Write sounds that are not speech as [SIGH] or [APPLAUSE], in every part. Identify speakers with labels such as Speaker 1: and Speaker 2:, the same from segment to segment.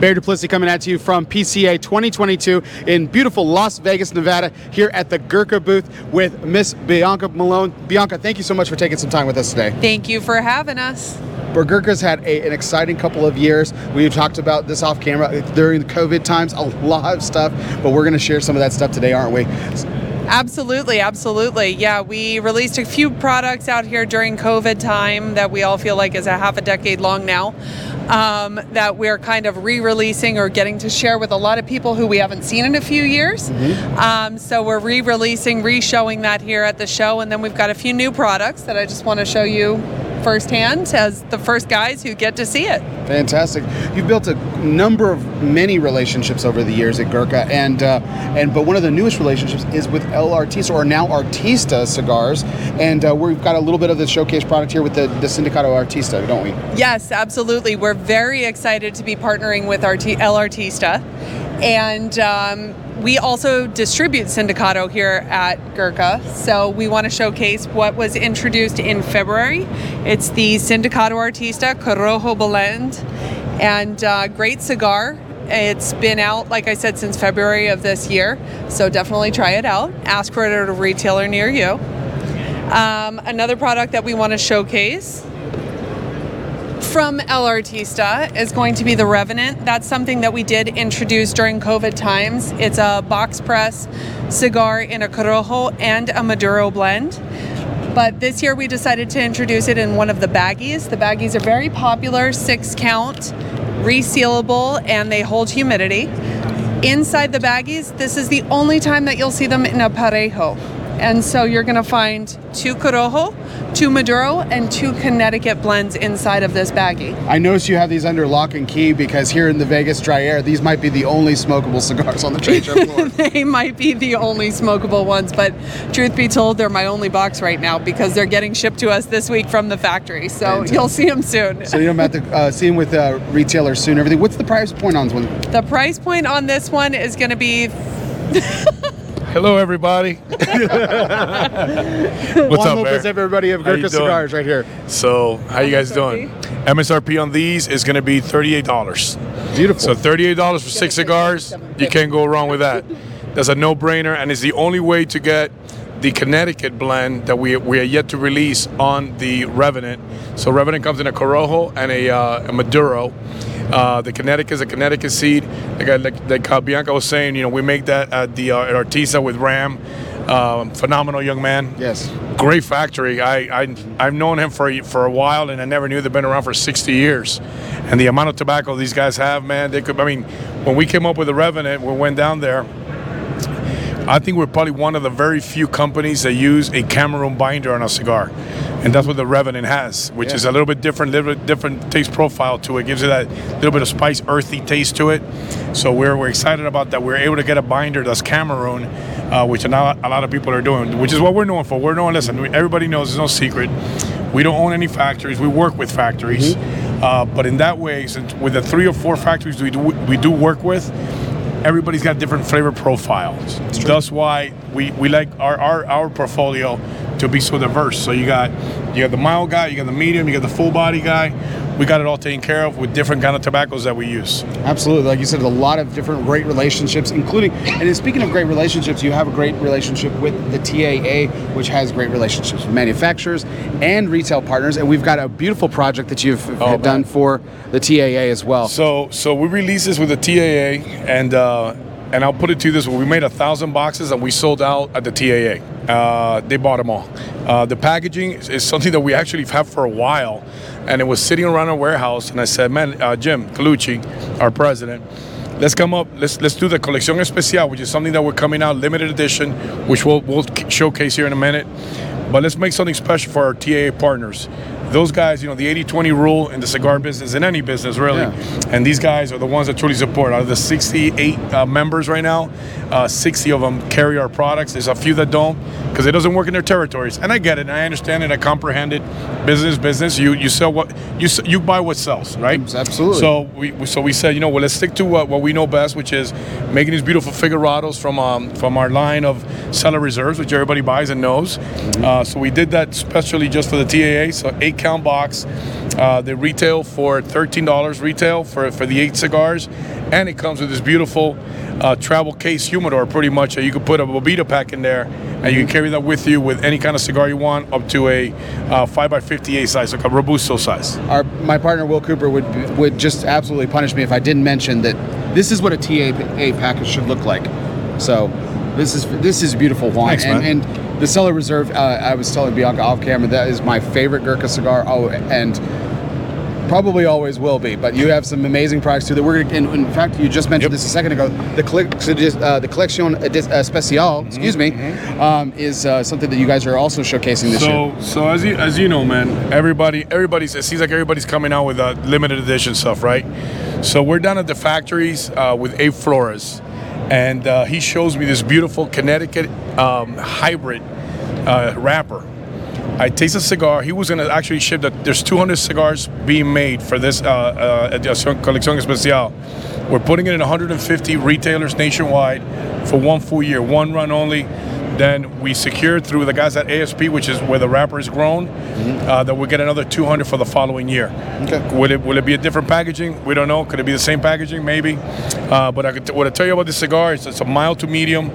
Speaker 1: Barry Duplessis coming at you from PCA 2022 in beautiful Las Vegas, Nevada, here at the Gurkha booth with Miss Bianca Malone. Bianca, thank you so much for taking some time with us today.
Speaker 2: Thank you for having us.
Speaker 1: Gurkha's had a, an exciting couple of years. We talked about this off camera during the COVID times, a lot of stuff, but we're going to share some of that stuff today, aren't we?
Speaker 2: Absolutely, absolutely. Yeah, we released a few products out here during COVID time that we all feel like is a half a decade long now. Um, that we're kind of re-releasing or getting to share with a lot of people who we haven't seen in a few years. Mm-hmm. Um, so we're re-releasing, re-showing that here at the show, and then we've got a few new products that I just want to show you firsthand as the first guys who get to see it.
Speaker 1: Fantastic. You've built a number of many relationships over the years at Gurkha, and uh, and but one of the newest relationships is with El Artista, or now Artista cigars, and uh, we've got a little bit of the showcase product here with the, the Sindicato Artista, don't we?
Speaker 2: Yes, absolutely. We're very excited to be partnering with Art- El Artista, and. Um, we also distribute Sindicato here at Gurkha, so we want to showcase what was introduced in February. It's the Sindicato Artista Corojo Blend, and uh, great cigar. It's been out, like I said, since February of this year, so definitely try it out. Ask for it at a retailer near you. Um, another product that we want to showcase from El Artista is going to be the Revenant. That's something that we did introduce during COVID times. It's a box press cigar in a Corojo and a Maduro blend. But this year we decided to introduce it in one of the baggies. The baggies are very popular, six count, resealable, and they hold humidity. Inside the baggies, this is the only time that you'll see them in a parejo. And so you're going to find two Corojo, two Maduro, and two Connecticut blends inside of this baggie.
Speaker 1: I notice you have these under lock and key because here in the Vegas dry air, these might be the only smokable [LAUGHS] cigars on the trade show floor. [LAUGHS]
Speaker 2: they might be the only smokable ones, but truth be told, they're my only box right now because they're getting shipped to us this week from the factory. So you'll see them soon.
Speaker 1: So you'll have to uh, see them with uh, retailers soon. Everything. What's the price point on this one?
Speaker 2: The price point on this one is going to be.
Speaker 3: Hello, everybody. [LAUGHS] What's
Speaker 1: Juan up, Lopez, everybody of Gurkha Cigars right here.
Speaker 3: So, how you guys doing? MSRP on these is going to be thirty-eight dollars.
Speaker 1: Beautiful.
Speaker 3: So, thirty-eight dollars for six cigars. You can't go wrong with that. That's a no-brainer, and it's the only way to get the Connecticut blend that we we are yet to release on the Revenant. So, Revenant comes in a Corojo and a, uh, a Maduro. Uh, the Connecticut is a Connecticut seed. Like, like, like uh, Bianca was saying, you know, we make that at the uh, at Artista with Ram. Um, phenomenal young man.
Speaker 1: Yes.
Speaker 3: Great factory. I, I I've known him for for a while, and I never knew they've been around for 60 years. And the amount of tobacco these guys have, man, they could. I mean, when we came up with the Revenant, we went down there. I think we're probably one of the very few companies that use a Cameroon binder on a cigar and that's what the Revenant has, which yeah. is a little bit different, little bit different taste profile to it. Gives it that little bit of spice, earthy taste to it. So we're, we're excited about that. We're able to get a binder that's Cameroon, uh, which not a lot of people are doing, which is what we're known for. We're known. Listen, everybody knows. There's no secret. We don't own any factories. We work with factories, mm-hmm. uh, but in that way, since with the three or four factories we do we do work with, everybody's got different flavor profiles. That's why we, we like our, our, our portfolio to be so diverse. So you got you got the mild guy, you got the medium, you got the full body guy. We got it all taken care of with different kind of tobaccos that we use.
Speaker 1: Absolutely, like you said, a lot of different great relationships, including. And speaking of great relationships, you have a great relationship with the TAA, which has great relationships with manufacturers and retail partners. And we've got a beautiful project that you've oh, done for the TAA as well.
Speaker 3: So, so we released this with the TAA, and. Uh, and I'll put it to you this way: we made a thousand boxes and we sold out at the TAA. Uh, they bought them all. Uh, the packaging is something that we actually have for a while, and it was sitting around our warehouse. And I said, "Man, uh, Jim Colucci, our president." Let's come up. Let's let's do the colección especial, which is something that we're coming out limited edition, which we'll we'll showcase here in a minute. But let's make something special for our TAA partners those guys, you know, the 80-20 rule in the cigar business, in any business really, yeah. and these guys are the ones that truly support. Out of the 68 uh, members right now, uh, 60 of them carry our products. There's a few that don't because it doesn't work in their territories. And I get it, and I understand it, I comprehend it. Business, business. You you sell what you you buy what sells, right?
Speaker 1: Absolutely.
Speaker 3: So we so we said, you know, well, let's stick to what, what we know best, which is making these beautiful figurados from um, from our line of Cellar Reserves, which everybody buys and knows. Uh, so we did that specially just for the TAA. So eight count box. Uh, they retail for thirteen dollars retail for for the eight cigars, and it comes with this beautiful uh, travel case humidor. Pretty much, you could put a Boveda pack in there, and you can carry that with you with any kind of cigar you want, up to a uh, five by fifty-eight size, like a robusto size.
Speaker 1: Our my partner Will Cooper would would just absolutely punish me if I didn't mention that this is what a TAA package should look like. So this is this is beautiful wine.
Speaker 3: Thanks,
Speaker 1: and, and the Cellar Reserve. Uh, I was telling Bianca off camera that is my favorite Gurkha cigar. Oh, and probably always will be. But you have some amazing products too that we're gonna. In, in fact, you just mentioned
Speaker 3: Yep.
Speaker 1: this a second ago. The uh, the collection uh, special, excuse me, um, is uh, something that you guys are also showcasing this year.
Speaker 3: So, so as you as you know, man, everybody everybody's it seems like everybody's coming out with uh, limited edition stuff, right? So we're down at the factories uh, with Abe Flores, and uh, he shows me this beautiful Connecticut um, hybrid uh, wrapper. I taste a cigar. He was gonna actually ship that. There's 200 cigars being made for this uh, uh, colección especial. We're putting it in 150 retailers nationwide for one full year, one run only. Then we secured through the guys at ASP, which is where the wrapper is grown, uh, that we get another 200 for the following year.
Speaker 1: Okay.
Speaker 3: Will it will it be a different packaging? We don't know. Could it be the same packaging? Maybe. Uh, but I could t- what I tell you about this cigar is it's a mild to medium,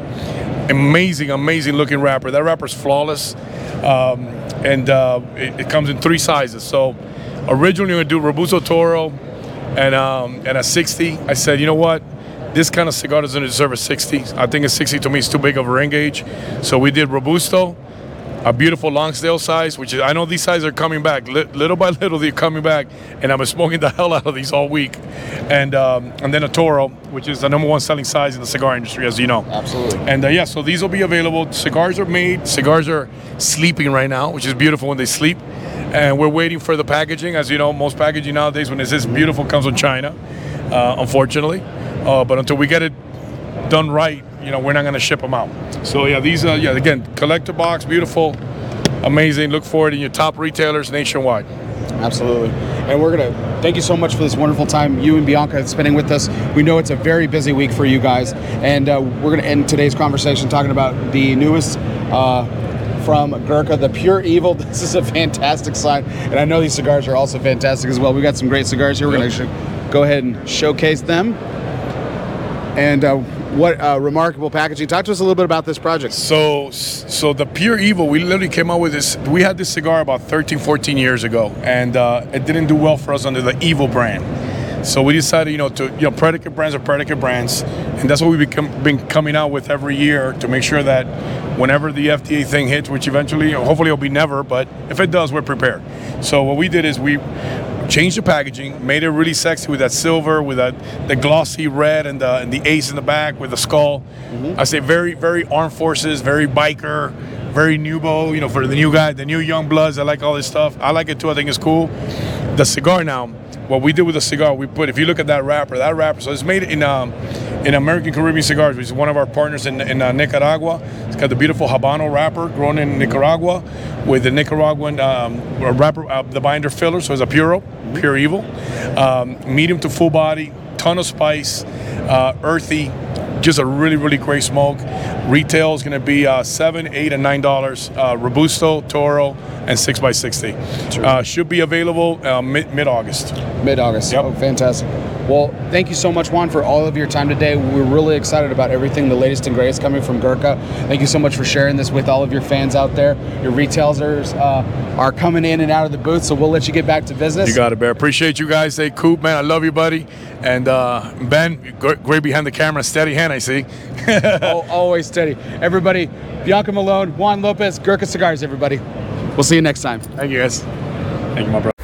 Speaker 3: amazing, amazing looking wrapper. That wrapper's flawless, um, and uh, it, it comes in three sizes. So originally we do Robusto Toro and um, and a 60. I said, you know what? This kind of cigar doesn't deserve a 60. I think a 60 to me is too big of a ring gauge. So we did Robusto, a beautiful Lonsdale size, which is I know these sizes are coming back Li- little by [LAUGHS] little. They're coming back, and I've been smoking the [LAUGHS] hell out of these all week. And um, and then a Toro, which is the number one selling size in the cigar industry, as you know.
Speaker 1: Absolutely.
Speaker 3: And uh, yeah, so these will be available. Cigars are made. Cigars are sleeping right now, which is beautiful when they sleep. And we're waiting for the packaging. As you know, most packaging nowadays, when it's this beautiful, comes from China, uh, unfortunately. Uh, but until we get it done right, you know, we're not going to ship them out. So yeah, these are yeah again collector box, beautiful, amazing. Look for it in your top retailers nationwide.
Speaker 1: Absolutely. And we're going to thank you so much for this wonderful time you and Bianca spending with us. We know it's a very busy week for you guys. And uh, we're going to end today's conversation talking about the newest uh, from Gurkha, the Pure Evil. [LAUGHS] This is a fantastic sign. And I know these cigars are also fantastic as well. We've got some great cigars here. We're
Speaker 3: Yep.
Speaker 1: going to go ahead and showcase them. And uh, what uh, remarkable packaging. Talk to us a little bit about this project.
Speaker 3: So, so the pure evil, we literally came out with this. We had this cigar about 13, 14 years ago, and uh, it didn't do well for us under the evil brand. So we decided, you know, to you know, predicate brands are predicate brands, and that's what we've become, been coming out with every year to make sure that whenever the FDA thing hits, which eventually, hopefully, it'll be never, but if it does, we're prepared. So what we did is we changed the packaging, made it really sexy with that silver, with that the glossy red and the and the ace in the back with the skull. I say very very armed forces, very biker, very nubo. You know, for the new guy, the new young bloods. I like all this stuff. I like it too. I think it's cool. The cigar now. What we did with the cigar, we put. If you look at that wrapper, that wrapper. So it's made in um, in American Caribbean Cigars, which is one of our partners in, in uh, Nicaragua. It's got the beautiful Habano wrapper grown in Nicaragua with the Nicaraguan um, wrapper, uh, the binder filler. So it's a Puro, pure evil. Um, medium to full body, ton of spice, uh, earthy, just a really, really great smoke. Retail is going to be uh, seven, eight, and nine dollars. Uh, Robusto, Toro, and six by sixty. Uh, should be available uh, mid August.
Speaker 1: Mid August.
Speaker 3: Yep.
Speaker 1: Oh, fantastic. Well, thank you so much, Juan, for all of your time today. We're really excited about everything, the latest and greatest coming from Gurkha. Thank you so much for sharing this with all of your fans out there. Your retailers uh, are coming in and out of the booth, so we'll let you get back to business.
Speaker 3: You got it, Bear. Appreciate you guys. Hey, Coop, man, I love you, buddy. And uh, Ben, great behind the camera, steady hand, I see. [LAUGHS]
Speaker 1: Al- always steady. Everybody, Bianca Malone, Juan Lopez, Gurkha Cigars, everybody. We'll see you next time.
Speaker 3: Thank you, guys. Thank you, my brother.